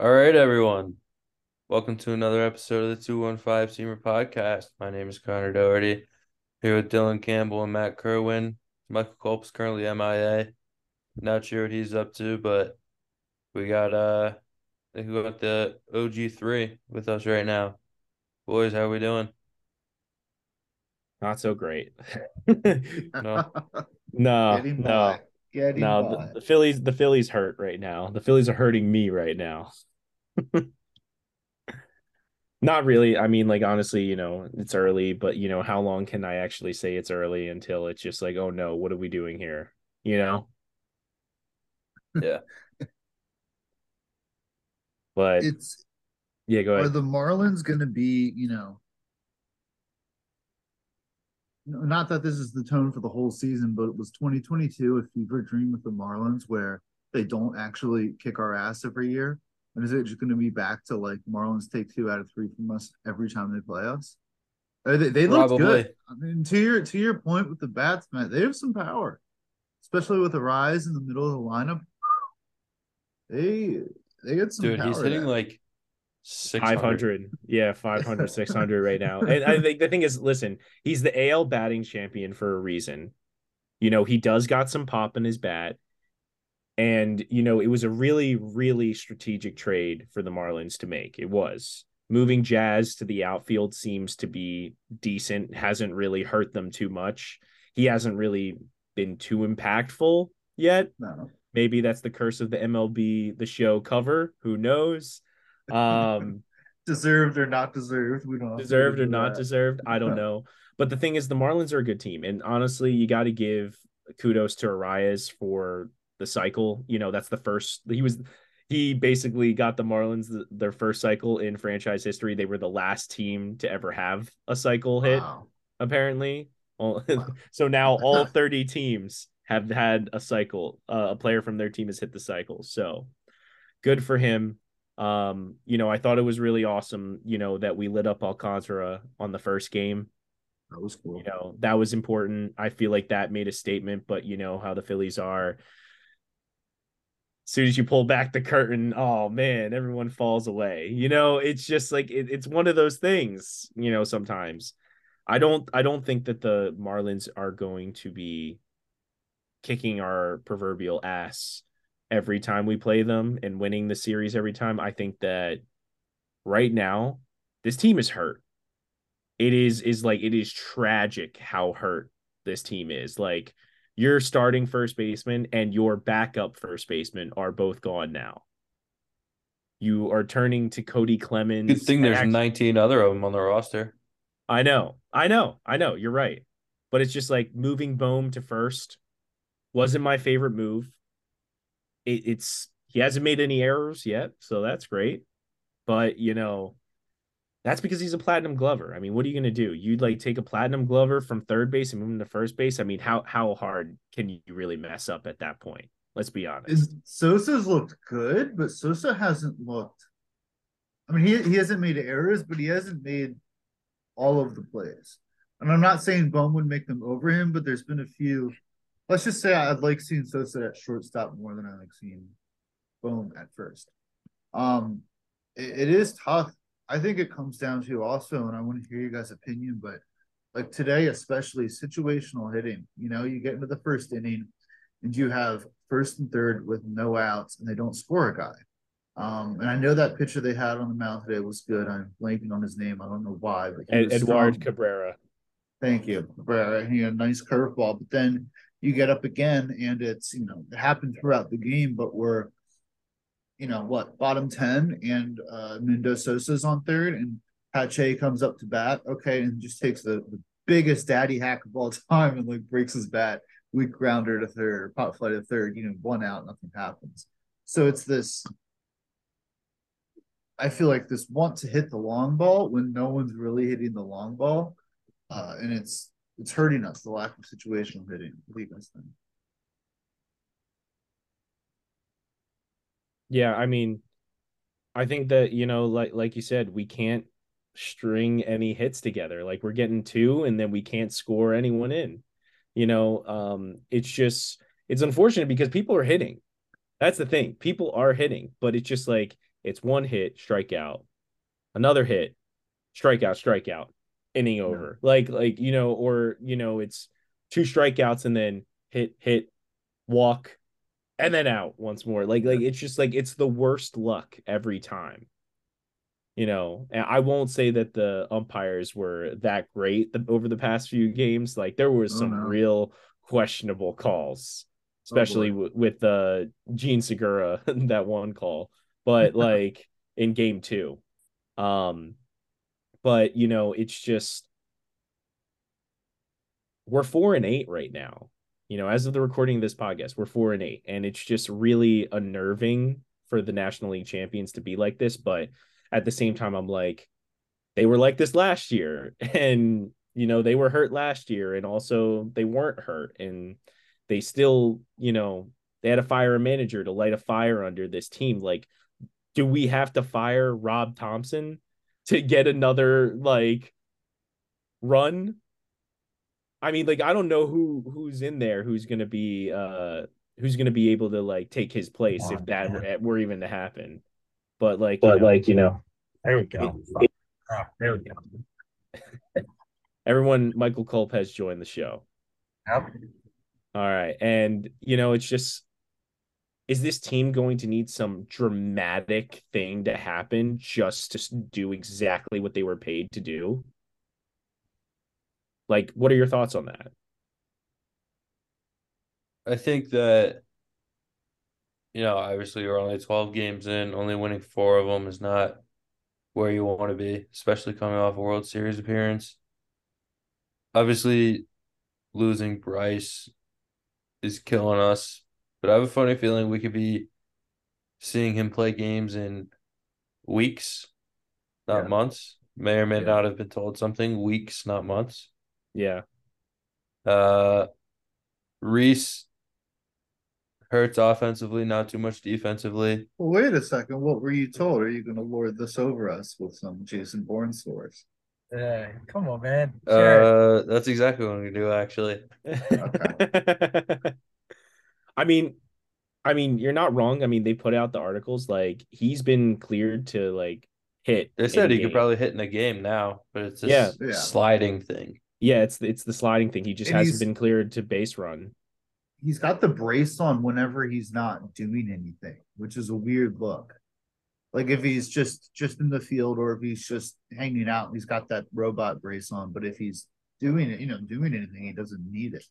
All right, everyone. Welcome to another episode of the 215 Seamer Podcast. My name is Connor Doherty. Here with Dylan Campbell and Matt Kerwin. Michael Culp is currently MIA. Not sure what he's up to, but we got uh I think we got the OG3 with us right now. Boys, how are we doing? Not so great. No. no, Getting no, by. Getting no. The, the Phillies, the Phillies hurt right now. The Phillies are hurting me right now. Not really. I mean, like honestly, you know, it's early, but you know, how long can I actually say it's early until it's just like, oh no, what are we doing here? You know? Yeah. But It's yeah, go are the Marlins going to be, you know, not that this is the tone for the whole season, but it was 2022 a fever dream with the Marlins where they don't actually kick our ass every year. And is it just going to be back to like Marlins take two out of three from us every time they play us? They, they look good. I mean, to your to your point with the bats, man, they have some power, especially with the rise in the middle of the lineup. They they get some Dude, power. he's hitting there. like 600. 500 yeah 500 600 right now and i think the thing is listen he's the al batting champion for a reason you know he does got some pop in his bat and you know it was a really really strategic trade for the marlins to make. It was. Moving jazz to the outfield seems to be decent hasn't really hurt them too much. He hasn't really been too impactful yet. No. maybe that's the curse of the mlb the show cover. Who knows? Um deserved or not deserved. We don't deserved or not that. deserved i don't know. But the thing is the marlins are a good team. And honestly you got to give kudos to Arraez for the cycle you know that's the first he was he basically got the marlins th- their first cycle in franchise history. They were the last team to ever have a cycle hit Wow. apparently. Well, Wow. so now all 30 teams have had a cycle uh, a player from their team has hit the cycle. So good for him. Um you know i thought it was really awesome you know that we lit up alcantara on the first game. That was cool. you know that was important. I feel like that made a statement but you know how the phillies are soon as you pull back the curtain oh man everyone falls away. You know it's just like it, it's one of those things you know sometimes. I don't i don't think that the marlins are going to be kicking our proverbial ass every time we play them and winning the series every time. I think that right now this team is hurt. It is is like it is tragic how hurt this team is. Like your starting first baseman and your backup first baseman are both gone now you are turning to cody clemens Good thing there's Act- 19 other of them on the roster. I know, I know, I know. You're right, but it's just like moving Bohm to first wasn't my favorite move. It, it's he hasn't made any errors yet, so that's great. But you know, that's because he's a platinum glover. I mean, what are you gonna do? You'd like take a platinum glover from third base and move him to first base. I mean, how how hard can you really mess up at that point? Let's be honest. Is Sosa's looked good, but Sosa hasn't looked. I mean, he he hasn't made errors, but he hasn't made all of the plays. And I'm not saying Bohm would make them over him, but there's been a few. Let's just say I'd like seeing Sosa at shortstop more than I like seeing Bohm at first. Um, it- it is tough. I think it comes down to also, and I want to hear you guys' opinion, but like today, especially situational hitting. You know, you get into the first inning and you have first and third with no outs, and they don't score a guy. Um, and I know that pitcher they had on the mound today was good. I'm blanking on his name. I don't know why, but Ed- Eduard strong. Cabrera. Thank you. Cabrera. He had a nice curveball, but then you get up again, and it's you know it happened throughout the game, but we're you know what bottom ten, and uh, Mundo Sosa's on third, and Pache comes up to bat, okay, and just takes the, the biggest daddy hack of all time and like breaks his bat, weak grounder to third, pop fly to third, you know, one out, nothing happens. So it's this. I feel like this want to hit the long ball when no one's really hitting the long ball, uh, and it's it's hurting us the lack of situational hitting. What do you guys think? Yeah, I mean, I think that, you know, like like you said, we can't string any hits together. Like we're getting two and then we can't score anyone in. You know, um it's just it's unfortunate because people are hitting. That's the thing. People are hitting, but it's just like it's one hit, strikeout, another hit, strikeout, strikeout, inning over. Like like you know, or you know, it's two strikeouts and then hit, hit, walk, and then out once more. Like like it's just like it's the worst luck every time. You know, and I won't say that the umpires were that great the, over the past few games. Like there was Oh, some real questionable calls, especially boy. w- with the uh, Jean Segura that one call. But like in game two, um, but you know, it's just we're four and eight right now. You know, as of the recording of this podcast, we're four and eight, and it's just really unnerving for the National League champions to be like this. But at the same time, I'm like, they were like this last year, and you know, they were hurt last year, and also they weren't hurt, and they still, you know, they had to fire a manager to light a fire under this team. Like, do we have to fire Rob Thompson to get another like run? I mean, like I don't know who who's in there who's gonna be uh who's gonna be able to like take his place Come if that were, were even to happen. But like, But you know, like you know, there we go. Oh, there we go. everyone, Michael Culp has joined the show. Yep. All right, and you know, it's just is this team going to need some dramatic thing to happen just to do exactly what they were paid to do? Like, what are your thoughts on that? I think that you know, obviously you're only 12 games in, only winning four of them is not where you want to be, especially coming off a World Series appearance. Obviously, losing Bryce is killing us, but I have a funny feeling we could be seeing him play games in weeks, not Yeah. months. May or may Yeah. not have been told something, weeks, not months. Yeah, Uh, Rhys hurts offensively, not too much defensively. Well, wait a second. What were you told? Are you going to lord this over us with some Jason Bourne stories? Yeah, come on, man. Sure. Uh, that's exactly what I'm gonna do. Actually, I mean, I mean, you're not wrong. I mean, they put out the articles like he's been cleared to like hit. they said he game. could probably hit in a game now, but it's this Yeah. Yeah. sliding thing. Yeah, it's it's the sliding thing. He just And hasn't been cleared to base run. He's got the brace on whenever he's not doing anything, which is a weird look. Like if he's just just in the field or if he's just hanging out, he's got that robot brace on. But if he's doing it, you know, doing anything, he doesn't need it.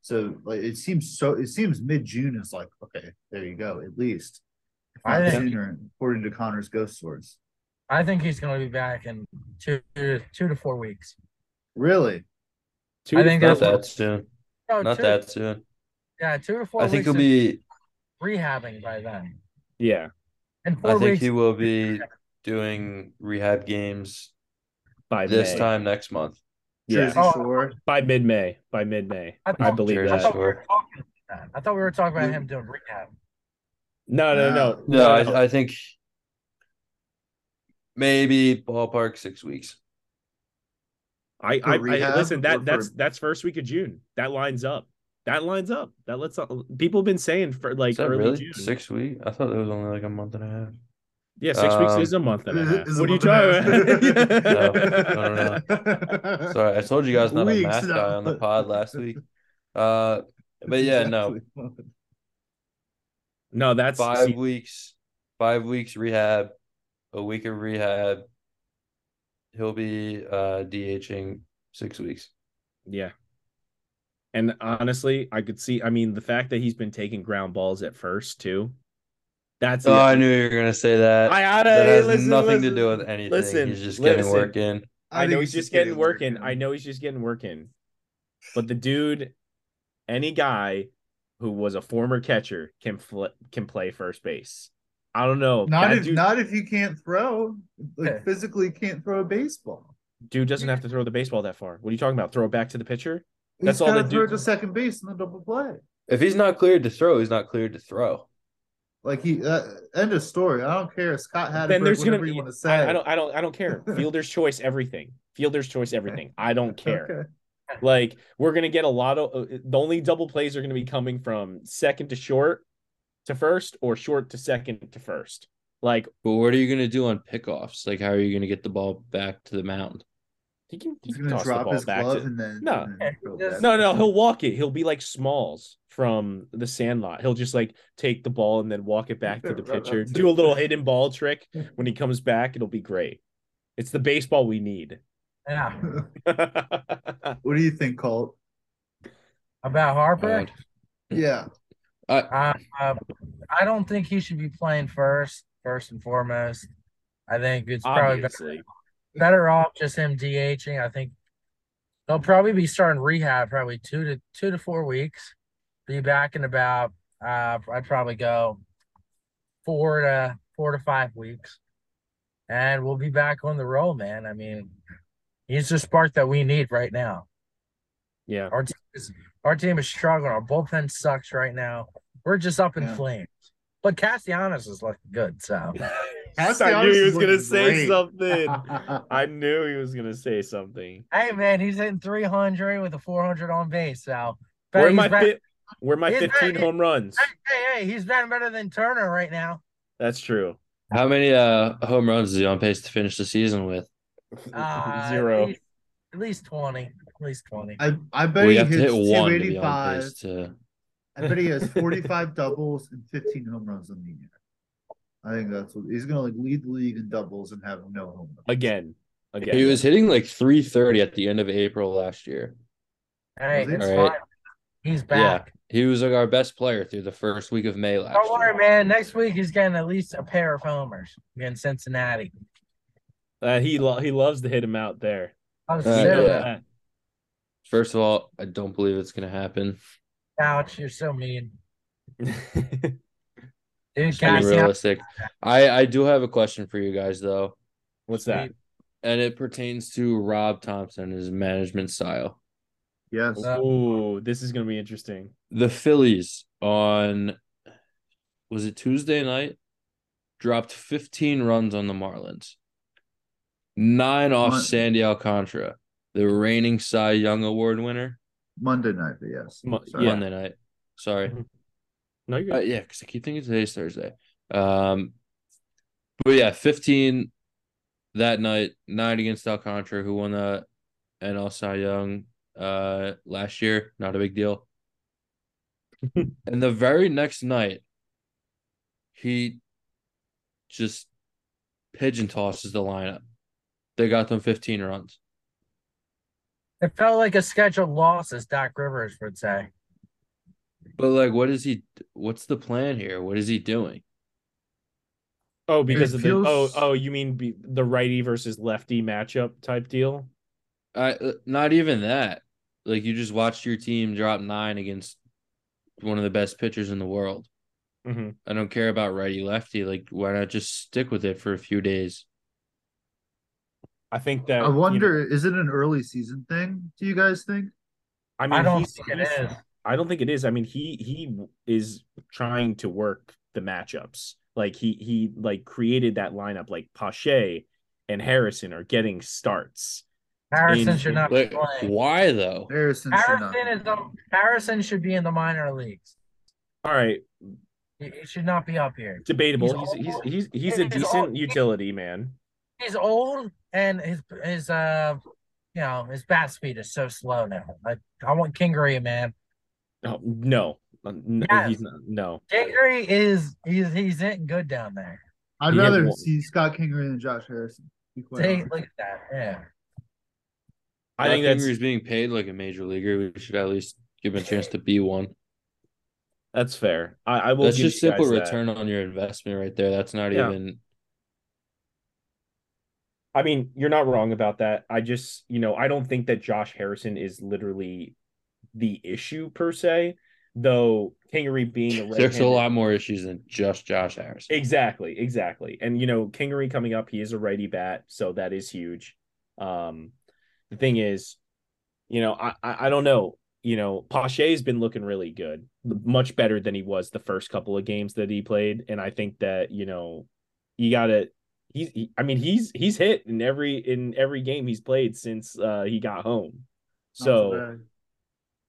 So like it seems so it seems mid June is like, okay, there you go, at least. I think- sooner, according to Connor's ghost source. I think he's going to be back in two to two to four weeks. Really? Two I think Not that's four- that soon. No, Not two, that soon. Yeah, two to four. I think he'll be. rehabbing by then. yeah, In four I think weeks, he will be doing rehab games by this May. time next month. Yeah, Jersey Oh. Shore. by mid May. By mid May, I I, believe Jersey I that. thought we were Shore. talking about. I thought we were talking about him doing rehab. No, no, no, No. No, I, I think maybe ballpark six weeks. I, I, I listen. That for- that's that's first week of June. That lines up. That lines up. That lets people have been saying for like early really June. six weeks? I thought it was only like a month and a half. Yeah, six weeks Um, is a month and a half. is a What are you month talking about? No, Sorry, I told you guys not a Weeks, math no. guy on the pod last week. Uh, but yeah, no, no, that's five see, weeks, five weeks rehab, a week of rehab. He'll be uh DHing six weeks. Yeah. And honestly, I could see. I mean, the fact that he's been taking ground balls at first too. That's Oh, it. I knew you were gonna say that. I gotta that has listen, nothing to do with anything. listen, he's just getting listen. work in. I know he's just getting work working. in. I know he's just getting working. But the dude, any guy who was a former catcher can fl- can play first base. I don't know. Not that if dude, not if you can't throw, like physically can't throw a baseball. dude doesn't have to throw the baseball that far. What are you talking about? Throw it back to the pitcher? He's That's all gotta they throw do. it to second base in the double play. If he's not cleared to throw, he's not cleared to throw. Like he uh, end of story. I don't care. Scott had then there's gonna you be. want to say. I, I don't. I don't. I don't care. Fielder's choice. Everything. Fielder's choice. Everything. I don't care. Okay. Like we're gonna get a lot of uh, the only double plays are gonna be coming from second to short to first or short to second to first. Like But what are you gonna do on pickoffs? Like, how are you gonna get the ball back to the mound? he can, he He's can gonna toss the drop ball his back glove to. and then No. and then throw it Just- back. No, no, he'll walk it. He'll be like Smalls from the Sandlot. He'll just like take the ball and then walk it back to the pitcher. Do a little hidden ball trick. When he comes back, it'll be great. It's the baseball we need. Yeah. What do you think, Colt? About Harper, God. Yeah. Uh, uh, I don't think he should be playing first. First and foremost, I think it's probably better, better off just him DHing. I think he'll probably be starting rehab probably two to two to four weeks. Be back in about uh I'd probably go four to four to five weeks. And we'll be back on the roll, man. I mean, he's the spark that we need right now. Yeah. Our team is our team is struggling. Our bullpen sucks right now. We're just up in Yeah. flames. But Castellanos is looking good, so I knew he was gonna say great. something. I knew he was gonna say something. hey man, he's hitting 300 with a 400 on base. So Where he's my bet- fit? Where my 15 better- home runs? hey, hey, hey, he's batting better than Turner right now. That's true. How many uh home runs is he on pace to finish the season with? Uh, Zero. At least, at least 20. At least 20. I I bet Well, he have to hits one to be on 285. pace to. I bet he has 45 doubles and 15 home runs in the year. I think that's what he's gonna like lead the league in doubles and have no home runs. Again. Again. He was hitting like 330 at the end of April last year. Hey, it's All right. fine. He's back. Yeah, he was like our best player through the first week of May last Don't worry, year. man. Next week he's getting at least a pair of homers against Cincinnati. Uh, he lo- he loves to hit him out there. I'm was Uh, You know yeah. First of all, I don't believe it's gonna happen. Ouch, you're so mean. that. Dude, Just being Cassiano, realistic. I I do have a question for you guys though, What's that? and it pertains to Rob Thompson, his management style. Yes. Uh, Ooh, this is gonna be interesting. The Phillies on was it Tuesday night dropped 15 runs on the Marlins. Nine off Mon- Sandy Alcantara, the reigning Cy Young Award winner. Monday night, but yes. Mo- Yeah. Monday night. Sorry. Mhm. No, you're Uh, yeah, because I keep thinking today's Thursday. Um, but yeah, 15 that night, nine against Alcantara, who won the NL Cy Young uh last year. Not a big deal. and the very next night, he just pigeon tosses the lineup. They got them 15 runs. It felt like a scheduled loss, as Doc Rivers would say. But like, what is he? What's the plan here? What is he doing? Oh, because It of the oh oh, you mean be, the righty versus lefty matchup type deal? I uh, not even that. Like you just watched your team drop nine against one of the best pitchers in the world. hmm I don't care about righty lefty. Like why not just stick with it for a few days? I think that I you know, wonder, is it an early season thing? Do you guys think? I mean, I don't think it he's- is. I don't think it is. I mean, he he is trying to work the matchups. Like he he like created that lineup. Like Pache and Harrison are getting starts. Harrison In- should not be playing. why though? Harrison should not. Harrison is the, Harrison should be in the minor leagues. All right, He, he should not be up here. debatable. He's He's he's he's he's a decent old. utility man. He's old and his his uh you know his bat speed is so slow now. Like I want Kingery, man. No, no, no Yes. he's not. No, Kingery is he's he's hitting good down there. I'd He rather see Scott Kingery than Josh Harrison. to See, look at that. Yeah. I think that's he's being paid like a major leaguer. We should at least give him a chance to be one. that's fair. I, I will. That's give just you simple guys that. return on your investment right there. That's not Yeah. even I mean, you're not wrong about that. I just, you know, I don't think that Josh Harrison is literally the issue per se, though Kingery being a there's a lot more issues than just Josh Harrison. Exactly, exactly. And you know, Kingery coming up, he is a righty bat, so that is huge. Um the thing is, you know, I I, I don't know. You know, Pache's been looking really good, much better than he was the first couple of games that he played. And I think that, you know, you gotta he's he, I mean, he's he's hit in every in every game he's played since uh he got home. So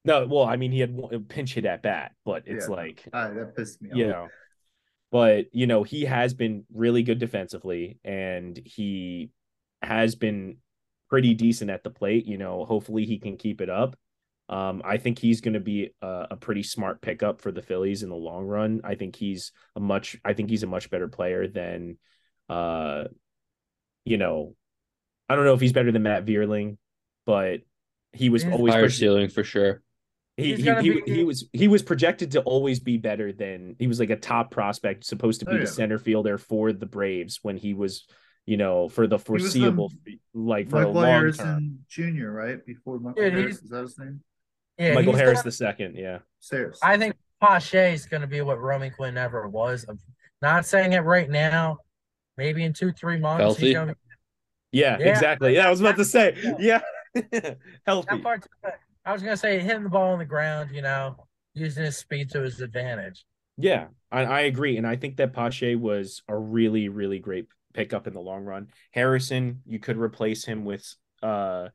no, well, I mean he had one- a pinch hit at bat, but it's Yeah. like that pissed me off. you know but you know he has been really good defensively, and he has been pretty decent at the plate. You know, hopefully he can keep it up. Um, I think he's going to be a, a, pretty smart pickup for the Phillies in the long run. I think he's a much, I think he's a much better player than, uh, you know, I don't know if he's better than Matt Vierling, but he was always Higher projected- ceiling for sure. he he, he, be- he was he was projected to always be better than he was like a top prospect, supposed to be Oh, the center fielder for the Braves when he was, you know, for the was the foreseeable, like for a Michael long term. Jr., right? Before Michael Dude, Harris, he's- is that his name? Yeah, Michael Harris the second, yeah. Sayers. I think Pache is going to be what Roman Quinn never was. I'm not saying it right now. Maybe in two, three months. Healthy? He's gonna Yeah, Yeah. exactly. Yeah, I was about to say, yeah, healthy. part, I was going to say hitting the ball on the ground, you know, using his speed to his advantage. Yeah, I, I agree, and I think that Pache was a really, really great pickup in the long run. Harrison, you could replace him with, uh,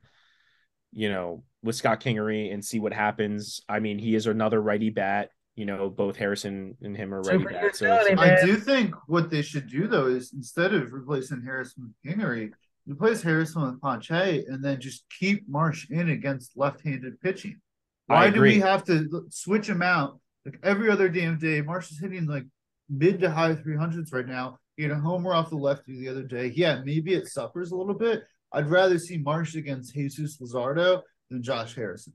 you know, with Scott Kingery and see what happens. I mean, he is another righty bat. You know, both Harrison and him are righty Super bats. So I do think what they should do though is instead of replacing Harrison with Kingery, replace Harrison with Pache and then just keep Marsh in against left-handed pitching. Why do we have to switch him out like every other damn day? Marsh is hitting like mid to high 300s right now. He had a homer off the lefty the other day. Yeah, maybe it suffers a little bit. I'd rather see Marsh against Jesus Luzardo than Josh Harrison.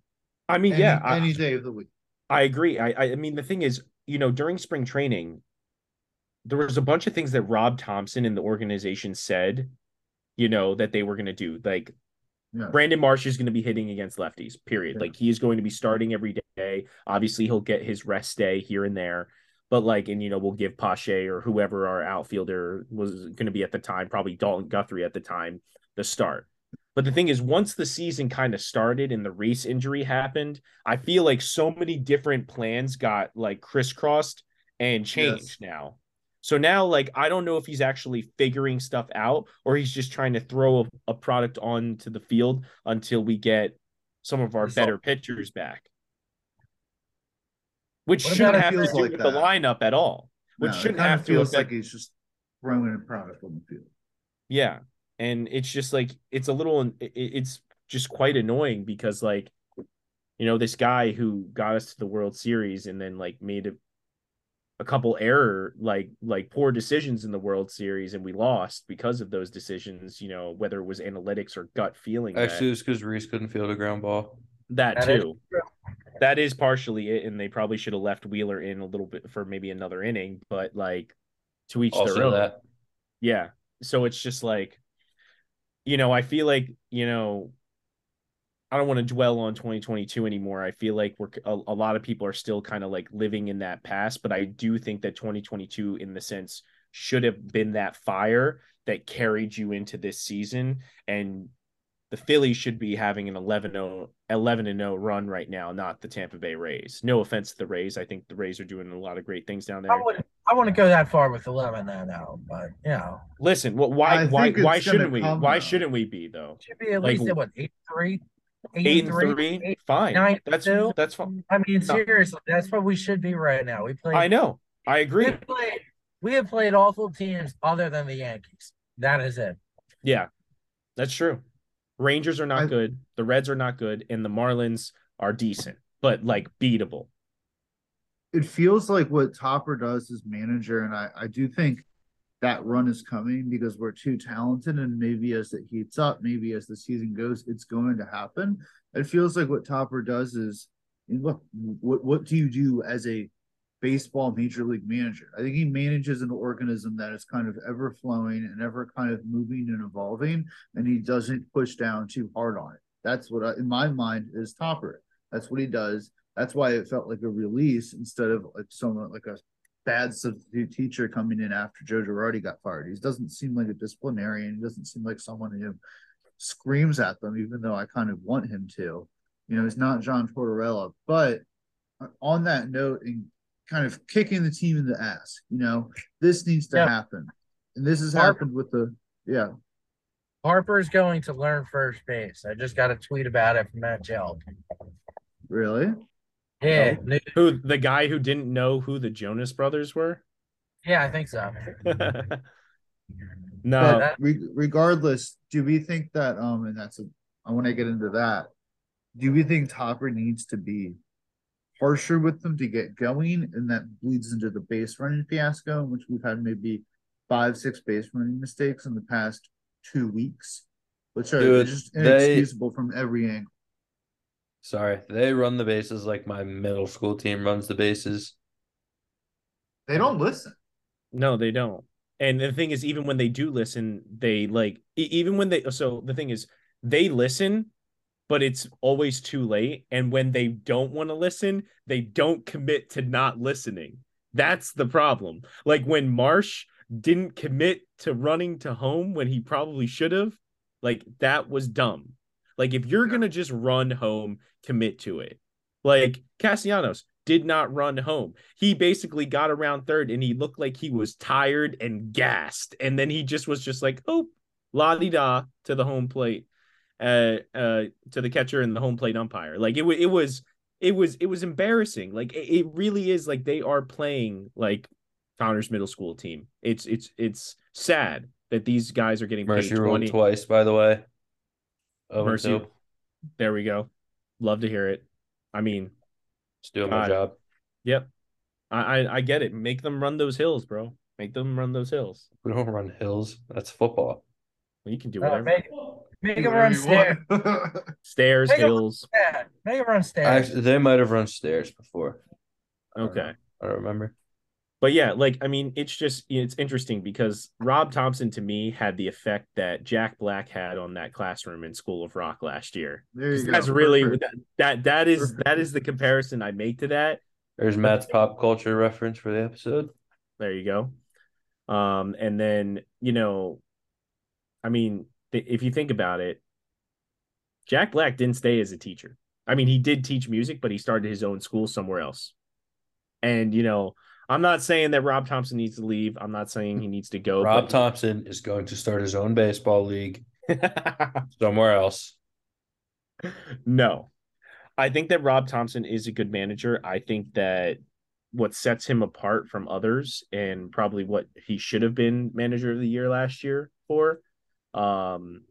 I mean, Any, yeah, I, any day of the week. I agree. I, I mean the thing is, you know, during spring training, there was a bunch of things that Rob Thompson and the organization said, you know, that they were going to do. Like Yeah. Brandon Marsh is going to be hitting against lefties. Period. Yeah. Like he is going to be starting every day. Obviously, he'll get his rest day here and there. But like, and you know, we'll give Pache or whoever our outfielder was going to be at the time, probably Dalton Guthrie at the time, the start. But the thing is, once the season kind of started and the race injury happened, I feel like so many different plans got like crisscrossed and changed now. So now, like, I don't know if he's actually figuring stuff out or he's just trying to throw a, a product onto the field until we get some of our better pitchers back. Which shouldn't have to do like with the lineup at all. Which No, shouldn't have to feels affect like he's just throwing a product on the field. Yeah. And it's just like it's a little it's just quite annoying because like you know this guy who got us to the World Series and then like made a, a couple error like like poor decisions in the World Series and we lost because of those decisions, you know, whether it was analytics or gut feeling that- Actually, it was because Rhys couldn't field a ground ball. that, That is too. true. That is partially it and they probably should have left Wheeler in a little bit for maybe another inning, but like to each their own. that Yeah. So it's just like, you know, I feel like, you know, I don't want to dwell on 2022 anymore. I feel like we're a, a lot of people are still kind of like living in that past, but I do think that 2022 in the sense should have been that fire that carried you into this season and the Phillies should be having an 11-0 11 and 0 run right now, not the Tampa Bay Rays. No offense to the Rays. I think the Rays are doing a lot of great things down there. I would I wouldn't go that far with eleven now, oh, no, but you know, Listen, well, why why why shouldn't we? come, Why though. shouldn't we be though? should be at Like, least at what eight three, Eight and three, fine. nine, That's two. that's fine. I mean, No. seriously, that's what we should be right now. We play. I know. I We agree. have played. We have played awful teams other than the Yankees. That is it. Yeah, that's true. Rangers are not I- good. The Reds are not good, and the Marlins are decent, but like beatable. it feels like what Topper does as manager, and I, I do think that run is coming because we're too talented, and maybe as it heats up, maybe as the season goes, it's going to happen. It feels like what Topper does is look, what what do you do as a baseball major league manager? I think he manages an organism that is kind of ever flowing and ever kind of moving and evolving, and he doesn't push down too hard on it. That's what I, in my mind is Topper. That's what he does. That's why it felt like a release instead of like someone like a bad substitute teacher coming in after Joe Girardi got fired. He doesn't seem like a disciplinarian. He doesn't seem like someone who screams at them, even though I kind of want him to. You know, he's not John Tortorella. But uh, on that note, kind of kicking the team in the ass, you know, this needs to Yeah. happen. And this has Harp- happened with the yeah. Harper's going to learn first base. I just got a tweet about it from Matt Gelb. Really? Yeah, Oh. Who the guy who didn't know who the Jonas Brothers were? Yeah, I think so. no, But re- regardless, do we think that um and that's a I want to get into that. Do we think Topper needs to be harsher with them to get going, and that bleeds into the base running fiasco, in which we've had maybe five, six base running mistakes in the past two weeks, which are Dude, just they- inexcusable from every angle. Sorry, they run the bases like my middle school team runs the bases. They don't listen. No, they don't. And the thing is, even when they do listen, they like even when they. So the thing is, they listen, but it's always too late. And when they don't want to listen, they don't commit to not listening. That's the problem. Like when Marsh didn't commit to running to home when he probably should have, like that was dumb. Like if you're gonna just run home, commit to it. Like Castellanos did not run home. He basically got around third and he looked like he was tired and gassed. And then he just was just like, oh, la di da to the home plate, uh, uh, to the catcher and the home plate umpire. Like it, wa- it was, it was, it was embarrassing. Like it, it really is. Like they are playing like Founders Middle School team. It's, it's, it's sad that these guys are getting Mercy paid ruled 20. twice, by the way. Oh, Mercy. Mercy. There we go. Love to hear it. I mean, Just doing my job. Yep. I, I I get it. Make them run those hills, bro. Make them run those hills. We don't run hills. That's football. Well, you can do Uh, whatever. make make Do him run stairs. Stairs, Make 'em- hills. Yeah, make him run stairs. Actually, they might have run stairs before. I don't Okay. I don't remember. But yeah, like I mean, it's just it's interesting because Rob Thompson to me had the effect that Jack Black had on that classroom in School of Rock last year. there you go. That's really that, that that is Perfect. that is the comparison I make to that. There's Matt's pop culture reference for the episode. There you go. Um, and then you know, I mean, th- if you think about it, Jack Black didn't stay as a teacher. I mean, he did teach music, but he started his own school somewhere else. And you know, I'm not saying that Rob Thompson needs to leave. I'm not saying he needs to go. Rob but- Thompson is going to start his own baseball league somewhere else. no, I think that Rob Thompson is a good manager. I think that what sets him apart from others and probably what he should have been manager of the year last year for um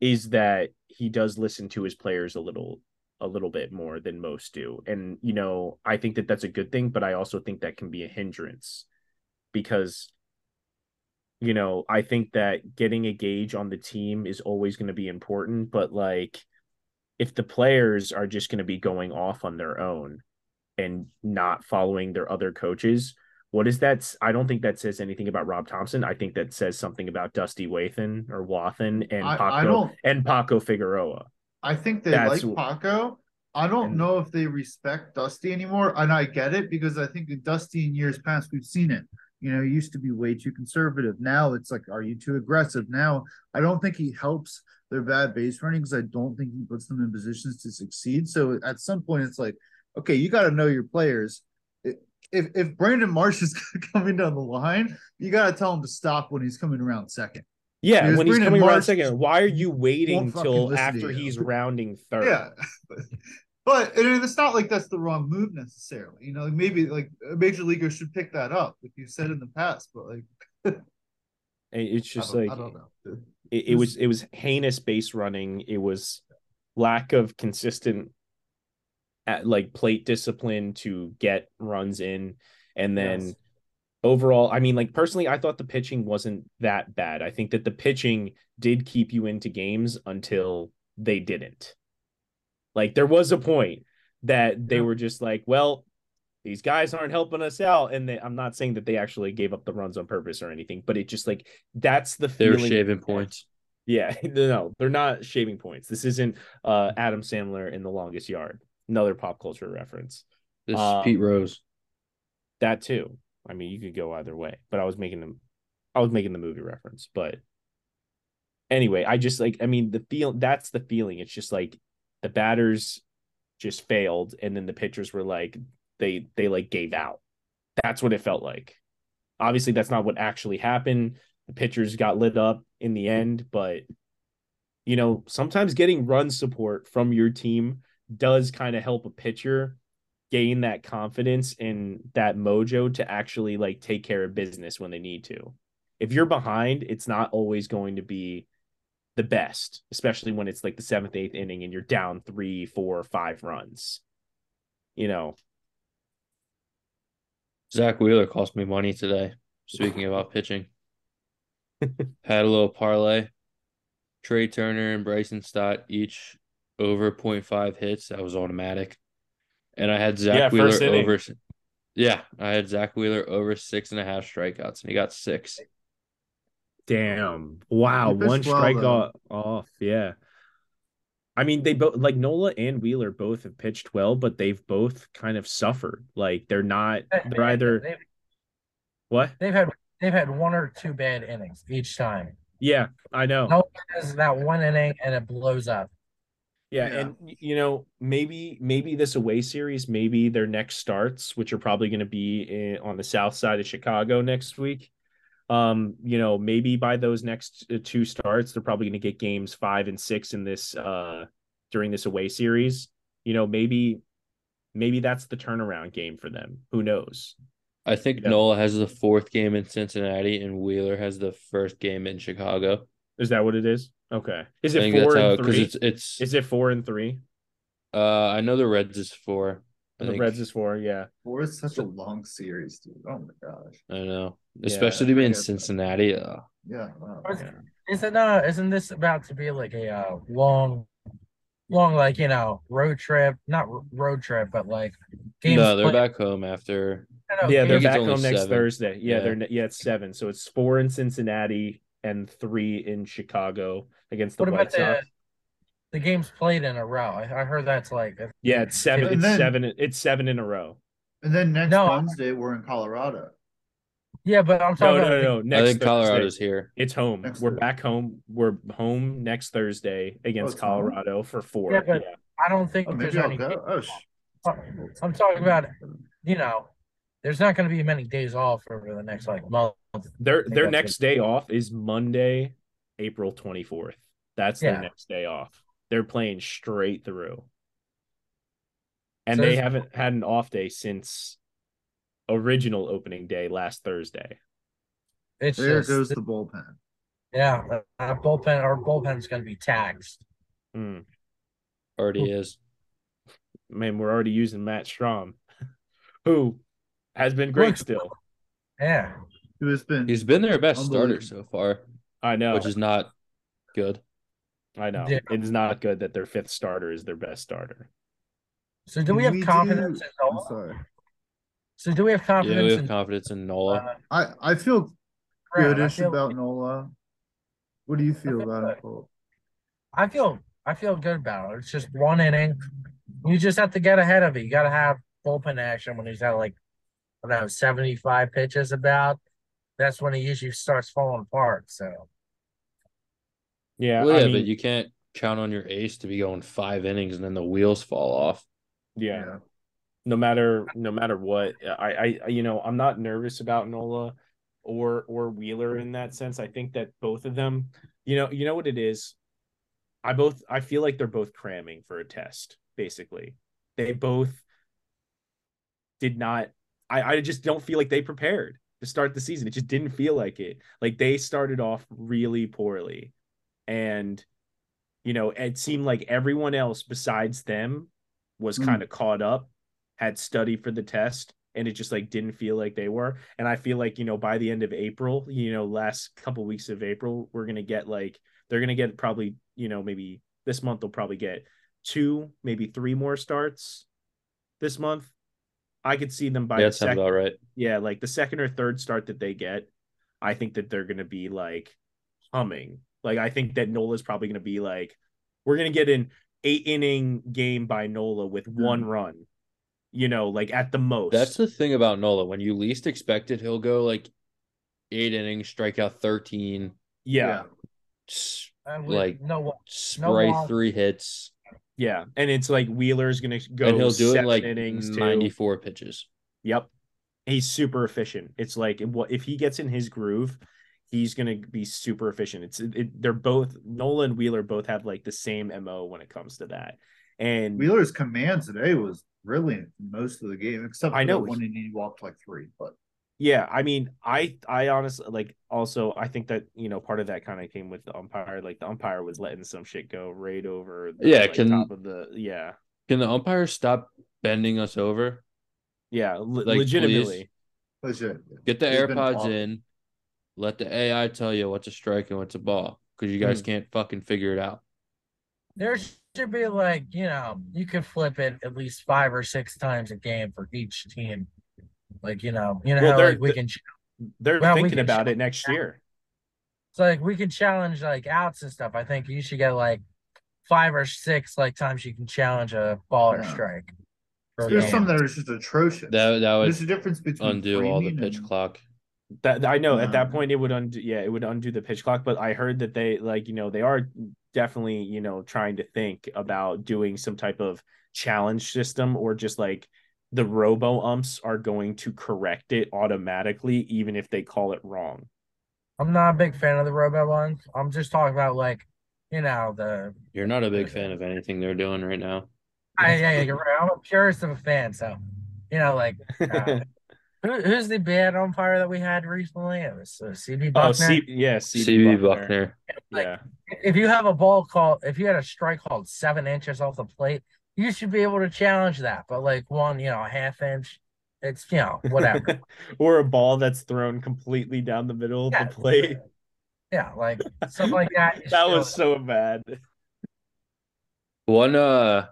is that he does listen to his players a little a little bit more than most do. And you know i think that that's a good thing but i also think that can be a hindrance because you know i think that getting a gauge on the team is always going to be important but like if the players are just going to be going off on their own and not following their other coaches what is that i don't think that says anything about rob thompson i think that says something about dusty wathan or wathan and I- paco I and paco figueroa I think they That's like Paco. I don't And- know if they respect Dusty anymore, and I get it because I think in Dusty in years past we've seen it. You know, he used to be way too conservative. Now it's like, are you too aggressive? Now I don't think he helps their bad base running because I don't think he puts them in positions to succeed. So at some point, it's like, okay, you got to know your players. If if Brandon Marsh is coming down the line, you got to tell him to stop when he's coming around second. yeah Because when he's coming around second why are you waiting till after he's rounding third Yeah. But and it's not like that's the wrong move necessarily. You know, maybe like a major leaguer should pick that up, like you said in the past. But like, it's just I like I don't know. it, it was it was heinous base running it was lack of consistent at like plate discipline to get runs in and then Yes. overall i mean like personally i thought the pitching wasn't that bad i think that the pitching did keep you into games until they didn't like there was a point that they Yeah. were just like well these guys aren't helping us out and they, i'm not saying that they actually gave up the runs on purpose or anything but it just like that's the They were feeling shaving points. yeah, no, they're not shaving points. This isn't uh Adam Sandler in the longest yard. Another pop culture reference. This is Um, Pete Rose. That too. I mean, you could go either way, but I was making them I was making the movie reference, but anyway, I just like I mean the feel that's the feeling. It's just like the batters just failed and then the pitchers were like they they like gave out. That's what it felt like. Obviously that's not what actually happened. The pitchers got lit up in the end, but you know, sometimes getting run support from your team does kind of help a pitcher gain that confidence and that mojo to actually like take care of business when they need to. If you're behind, it's not always going to be the best, especially when it's like the seventh, eighth inning and you're down three, four, five runs. You know, Zach Wheeler cost me money today. Speaking about pitching, had a little parlay. Trea Turner and Bryson Stott each over 0.5 hits. That was automatic. And I had Zach Yeah, Wheeler over. Yeah, I had Zach Wheeler over six and a half strikeouts, and he got six. damn. Wow. One well, strikeout though. off. Yeah. I mean, they both like Nola and Wheeler both have pitched well, but they've both kind of suffered. Like they're not, they're either they've, what? they've had they've had one or two bad innings each time. Yeah, I know. No one has that one inning and it blows up. Yeah, Yeah. and you know, maybe maybe this away series, maybe their next starts, which are probably going to be in, on the south side of Chicago next week. Um, you know, maybe by those next uh, two starts, they're probably going to get games five and six in this uh during this away series. You know, maybe maybe that's the turnaround game for them. Who knows? I think Yeah. Nola has the fourth game in Cincinnati, and Wheeler has the first game in Chicago. Is that what it is? Okay. Is it four and because three? it's it's. Is it four and three? uh, I know the Reds is four. I the think. Reds is four. Yeah. Four is such a long series, dude. Oh my gosh. I know, Yeah, especially to be in. Cincinnati. Uh, Yeah. Wow. Is- Yeah. Isn't uh isn't this about to be like a uh, long, long like you know road trip? Not r- road trip, but like games. no, they're played- back home after. no, no, yeah, they're games- think it's back only home next seven. Thursday. Yeah, Yeah. they're yeah, it's seven. So it's four in Cincinnati and three in Chicago against the What White about the Sox. the games played in a row? I, I heard that's like Yeah, it's seven. It's then- seven. It's seven in a row. And then next No. Wednesday we're in Colorado. yeah, but I'm No, talking no, about no, no. Next I think Thursday. Colorado's here. It's home. Next We're Thursday. back home. We're home next Thursday against oh, it's home? Colorado for four. Yeah, but- I don't think Oh, there's maybe I'll any. Oh, sh- I'm talking about you know, there's not going to be many days off over the next like month. Their their next day off is Monday, April twenty fourth. That's their Yeah. next day off. They're playing straight through, and So they haven't had an off day since original opening day last Thursday. It's there just, goes the bullpen. yeah, that- that bullpen. Our bullpen's going to be taxed. Hmm. Already is. Man, we're already using Matt Strahm, who has been great still. Yeah, Who has been He's been their best starter so far, I know. which is not good. I know. Yeah. It's not good that their fifth starter is their best starter. So do we have do- confidence in I'm Nola? sorry. So do we have confidence? Yeah, confidence we have in confidence in Nola. uh, I I feel Brown? I goodish feel, about Nola. What do you feel feel about good. him, Cole? I feel I feel good about it. It's just one inning. You just have to get ahead of it. You got to have bullpen action when he's at like I don't know seventy five pitches about. That's when he usually starts falling apart. So Yeah, well, I yeah, mean, but you can't count on your ace to be going five innings and then the wheels fall off. yeah. no matter no matter what I, I you know i'm not nervous about nola or or wheeler in that sense i think that both of them you know you know what it is i both i feel like they're both cramming for a test basically they both did not i i just don't feel like they prepared to start the season. It just didn't feel like it. Like they started off really poorly. And you know it seemed like everyone else besides them was Mm. kind of caught up had studied for the test and it just like didn't feel like they were. And i feel like you know by the end of april you know last couple weeks of april we're going to get like they're going to get probably you know maybe this month they'll probably get two maybe three more starts this month i could see them by yeah, the second about right. yeah like the second or third start that they get i think that they're going to be like humming like i think that nola's probably going to be like we're going to get an eight inning game by nola with hmm. one run you know like at the most That's the thing about Nola. When you least expect it, he'll go like eight innings, strike out 13, yeah s- and Like- no one. spray wrong. three hits, yeah and it's like wheeler's going to go and he'll do it seven in like innings too. 94 pitches. Yep. He's super efficient. It's like what if he gets in his groove, he's going to be super efficient. It's it, they're both Nola and Wheeler both have like the same MO when it comes to that. And Wheeler's command today was brilliant most of the game, except for I know that one he- and he walked like three. But Yeah, I mean, I I honestly like also I think that you know part of that kind of came with the umpire. Like the umpire was letting some shit go right over. The, Yeah, like, can- top of the yeah Can the umpire stop bending us over? yeah le- Like, legitimately. legit. Get the He's AirPods in. Let the AI tell you what's a strike and what's a ball because you guys Mhm. can't fucking figure it out. There should be like, you know, you could flip it at least five or six times a game for each team. Like, you know, you know Well, how they're- like we can They're Well, thinking can about it next year. so like we can challenge like outs and stuff. I think you should get like five or six like times you can challenge a ball or strike. for There's game. some that are just atrocious. That that would There's a difference between undo all the pitch and- clock. That I know at that Um, point it would undo yeah, it would undo the pitch clock, but I heard that they like, you know, they are definitely, you know, trying to think about doing some type of challenge system or just like the robo umps are going to correct it automatically even if they call it wrong. I'm not a big fan of the robo ones. I'm just talking about like, you know, the You're not a big fan of anything they're doing right now. I, yeah, yeah, you're right. I'm a purist of a fan, so you know, like uh, who, who's the bad umpire that we had recently? It was uh, CB oh, Bucknor. C- yeah, CB, CB Bucknor. Bucknor. Like, Yeah. if you have a ball called, if you had a strike called seven inches off the plate, you should be able to challenge that. But like one, you know, a half inch, it's you know whatever. or a ball that's thrown completely down the middle of the plate. yeah, like stuff like that. That was so bad. One uh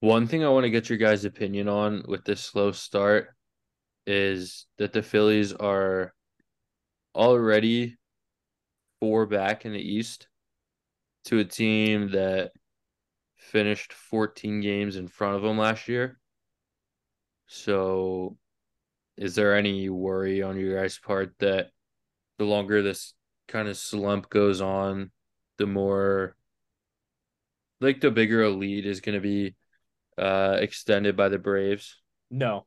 one thing I want to get your guys' opinion on with this slow start is that the Phillies are already four back in the East to a team that finished 14 games in front of them last year. So is there any worry on your guys' part that the longer this kind of slump goes on, the more like the bigger a lead is going to be uh extended by the Braves. No.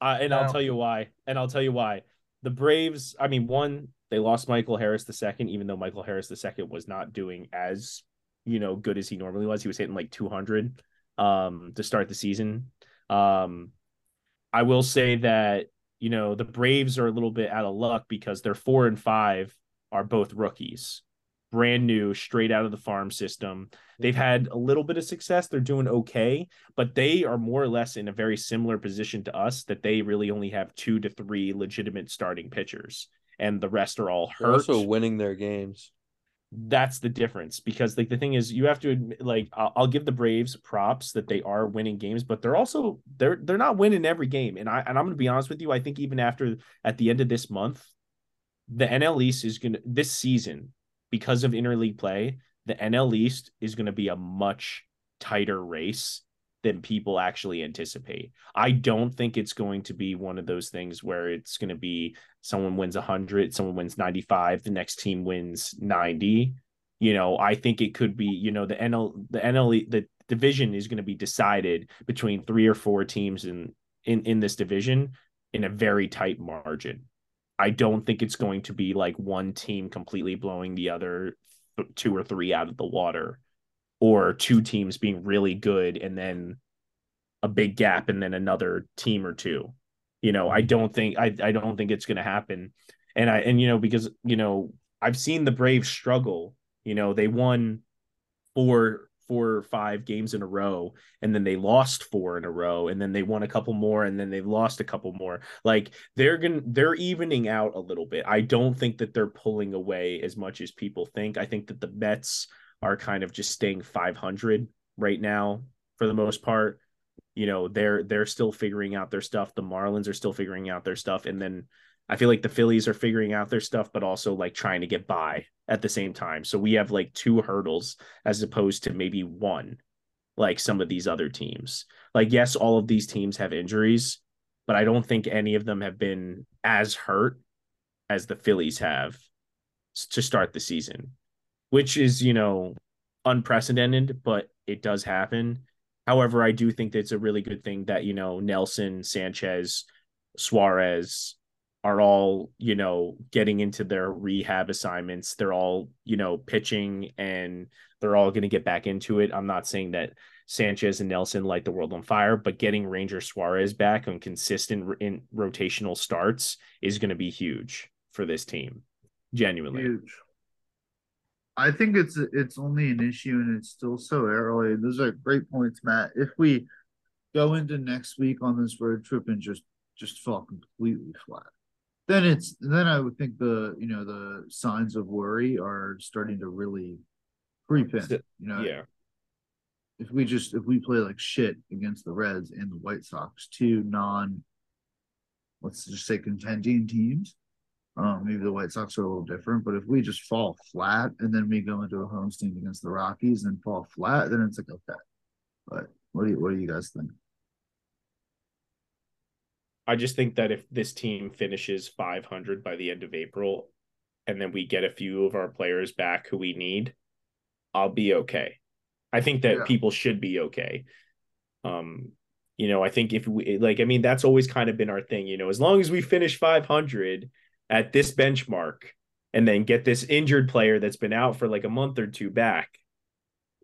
Uh, and I'll tell you why. And I'll tell you why. The Braves, I mean, one, they lost Michael Harris the second, even though Michael Harris the second was not doing as, you know, good as he normally was. He was hitting like 200 um to start the season. Um I will say that, you know, the Braves are a little bit out of luck because their 4 and 5 are both rookies. Brand new, straight out of the farm system. They've had a little bit of success. They're doing okay, but they are more or less in a very similar position to us that they really only have two to three legitimate starting pitchers, and the rest are all They're hurt. also winning their games. That's the difference because like the thing is, you have to admit, like I'll, I'll give the Braves props that they are winning games, but they're also they're they're not winning every game. And I and I'm gonna be honest with you, I think even after at the end of this month, the NL East is gonna this season because of interleague play, the NL East is going to be a much tighter race than people actually anticipate. I don't think it's going to be one of those things where it's going to be someone wins 100, someone wins 95, the next team wins 90. You know, I think it could be, you know, the NL the NL the division is going to be decided between three or four teams in in in this division in a very tight margin. I don't think it's going to be like one team completely blowing the other th- two or three out of the water, or two teams being really good and then a big gap and then another team or two. You know, I mm-hmm. don't think I I don't think it's going to happen. And I and you know because you know I've seen the Braves struggle. You know, they won four four or five games in a row and then they lost four in a row and then they won a couple more and then they've lost a couple more like they're gonna they're evening out a little bit i don't think that they're pulling away as much as people think i think that the mets are kind of just staying 500 right now for the most part. You know they're they're still figuring out their stuff. The marlins are still figuring out their stuff. And then i feel like the phillies are figuring out their stuff but also like trying to get by at the same time. So we have like two hurdles as opposed to maybe one like some of these other teams. Like yes all of these teams have injuries but i don't think any of them have been as hurt as the phillies have to start the season which is you know unprecedented but it does happen however i do think that it's a really good thing that you know nelson sanchez suarez are all you know getting into their rehab assignments they're all you know pitching and they're all going to get back into it i'm not saying that Sanchez and Nelson light the world on fire, but getting Ranger Suarez back on consistent in rotational starts is going to be huge for this team. Genuinely. Huge. I think it's it's only an issue and it's still so early. Those are great points, Matt. If we go into next week on this road trip and just just fall completely flat, then it's then I would think the you know the signs of worry are starting to really creep in. You know, Yeah. if we just if we play like shit against the Reds and the White Sox, two non let's just say contending teams. Um, maybe the White Sox are a little different, but if we just fall flat and then we go into a homestand against the Rockies and fall flat, then it's like okay. But what do you what do you guys think? I just think that if this team finishes 500 by the end of April and then we get a few of our players back who we need, I'll be okay. I think that Yeah. people should be okay. Um, you know, I think if we like, I mean, that's always kind of been our thing, you know, as long as we finish 500 at this benchmark and then get this injured player that's been out for like a month or two back,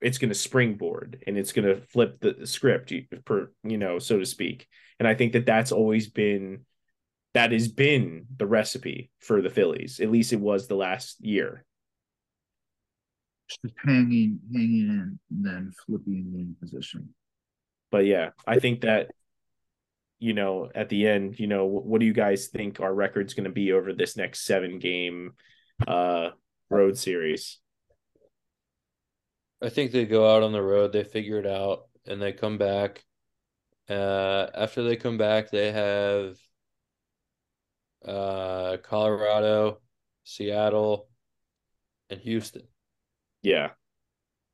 it's going to springboard and it's going to flip the script, per you know, so to speak. And I think that that's always been that has been the recipe for the Phillies. At least it was the last year. Just hanging hanging in and then flipping the position. But yeah, I think that you know, at the end, you know, what do you guys think our record's going to be over this next 7 game uh road series? I think they go out on the road, they figure it out, and they come back. Uh, after they come back, they have uh Colorado, Seattle, and Houston Yeah.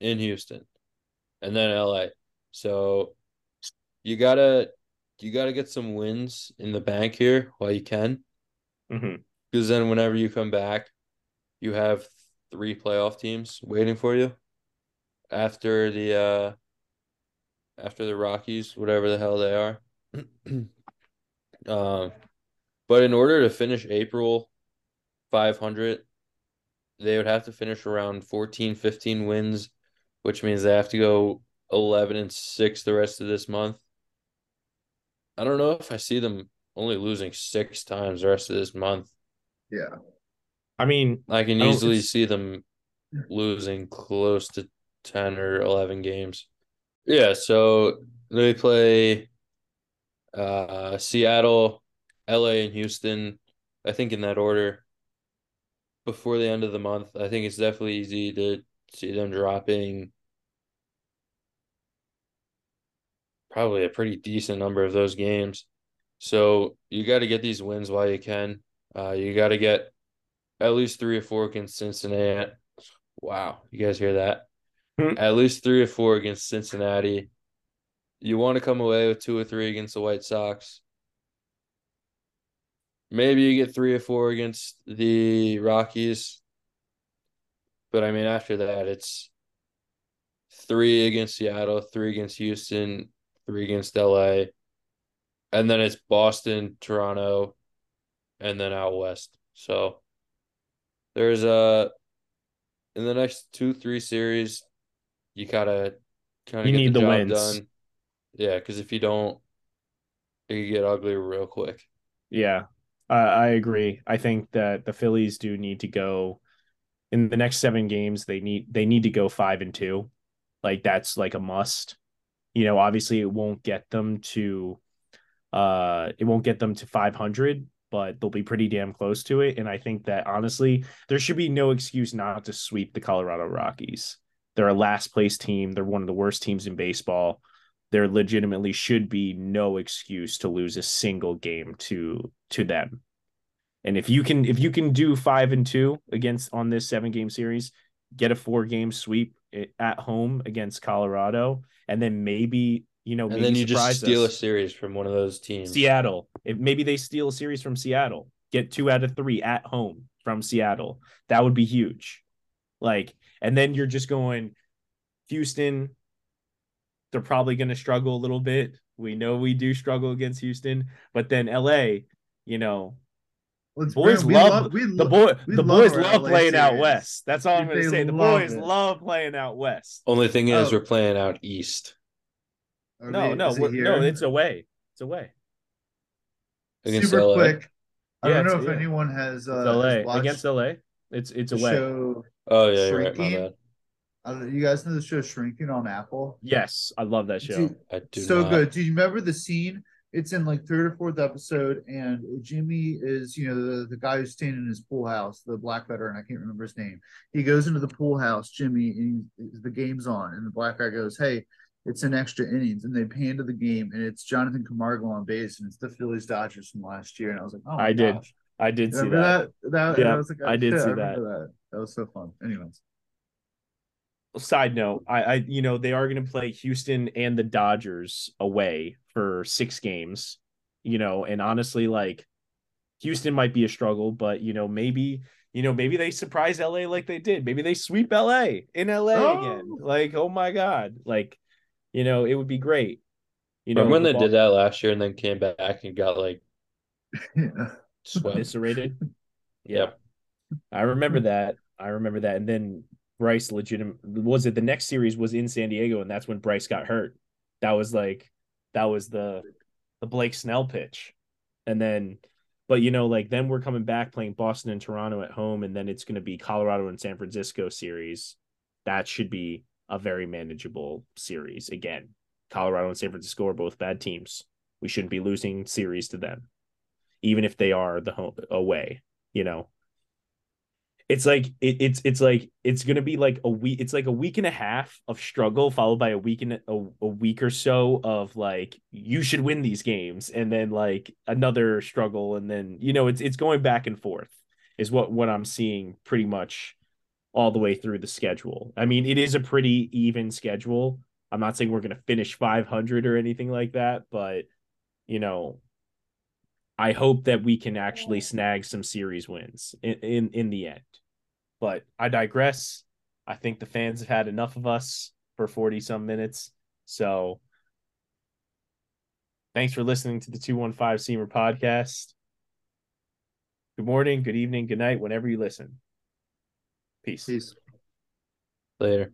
in Houston, and then LA. So you gotta you gotta get some wins in the bank here while you can, because then whenever you come back, you have three playoff teams waiting for you after the uh after the Rockies, whatever the hell they are. um but in order to finish April 500, they would have to finish around 14, 15 wins, which means they have to go 11 and 6 the rest of this month. I don't know if I see them only losing 6 times the rest of this month. Yeah. I mean, I can I easily it's- see them losing close to 10 or 11 games. Yeah, so they play uh Seattle, LA and Houston, I think in that order before the end of the month. I think it's definitely easy to see them dropping probably a pretty decent number of those games. So you got to get these wins while you can. Uh, you got to get at least three or four against Cincinnati. Wow, you guys hear that? Hmm. At least three or four against Cincinnati. You want to come away with two or three against the White Sox. Maybe you get three or four against the Rockies. But I mean, after that, it's three against Seattle, three against Houston, three against LA. And then it's Boston, Toronto, and then out west. So there's a in the next two, three series, you gotta kind of You get need the the wins. done. Yeah, because if you don't, it could get ugly real quick. Yeah, I I agree. I think that the Phillies do need to go in the next seven games. They need they need to go five and two, like that's like a must. You know, obviously it won't get them to, uh, it won't get them to five hundred, but they'll be pretty damn close to it. And I think that honestly, there should be no excuse not to sweep the Colorado Rockies. They're a last place team. They're one of the worst teams in baseball. There legitimately should be no excuse to lose a single game to to them. And if you can if you can do five and two against on this seven game series, get a four game sweep at home against Colorado, and then maybe you know And maybe then you just steal a series from one of those teams. Seattle. If maybe they steal a series from Seattle, get two out of three at home from Seattle. That would be huge. Like, and then you're just going Houston. They're probably going to struggle a little bit. We know we do struggle against Houston, but then LA, you know, Let's boys bring- we love love we the lo- boy. we The love boys our love LA playing out west. That's all I'm going to say. The boys it. love playing out west. Only thing is, Oh. we're playing out east. Are No, we- no, it no, it's away. It's away. Against super LA? quick. I Yeah, don't know if yeah. anyone has It's uh, LA has watched against LA. It's it's away. show. Oh yeah, you're right. My bad. I don't know, you guys know the show Shrinking on Apple? Yes, I love that show. Dude, I do so not. good. Do you remember the scene? It's in like third or fourth episode, and Jimmy is, you know, the, the guy who's staying in his pool house, the black veteran. I can't remember his name. He goes into the pool house, Jimmy, and he, the game's on, and the black guy goes, "Hey, it's an extra innings," and they pan to the game, and it's Jonathan Camargo on base, and it's the Phillies Dodgers from last year, and I was like, "Oh, I did. I did see that. that? That, Yeah, I was like, I did see remember that. That was so fun. Anyways, Side note, I, I you know they are going to play Houston and the Dodgers away for six games. You know, and honestly, like Houston might be a struggle, but you know maybe you know maybe they surprise LA like they did. Maybe they sweep LA in LA Oh. again. Like oh my god, like you know it would be great. You know Remember when the they ball- did that last year and then came back and got like yeah. swept? eviscerated. Yep. I remember that. I remember that. And then Bryce legitimate was it the next series was in San Diego, and that's when Bryce got hurt. That was like that was the the Blake Snell pitch. And then but you know, like then we're coming back playing Boston and Toronto at home, and then it's gonna be Colorado and San Francisco series. That should be a very manageable series. Again, Colorado and San Francisco are both bad teams. We shouldn't be losing series to them, even if they are the home away you know it's like it, it's it's like it's gonna be like a week it's like a week and a half of struggle followed by a week and a, a week or so of like you should win these games and then like another struggle and then you know it's it's going back and forth is what what i'm seeing pretty much all the way through the schedule. I mean it is a pretty even schedule. I'm not saying we're gonna finish 500 or anything like that but you know I hope that we can actually snag some series wins in, in in the end. But I digress. I think the fans have had enough of us for 40 some minutes. So thanks for listening to the 215 Seamer podcast. Good morning, good evening, good night, whenever you listen. Peace. Peace. Later.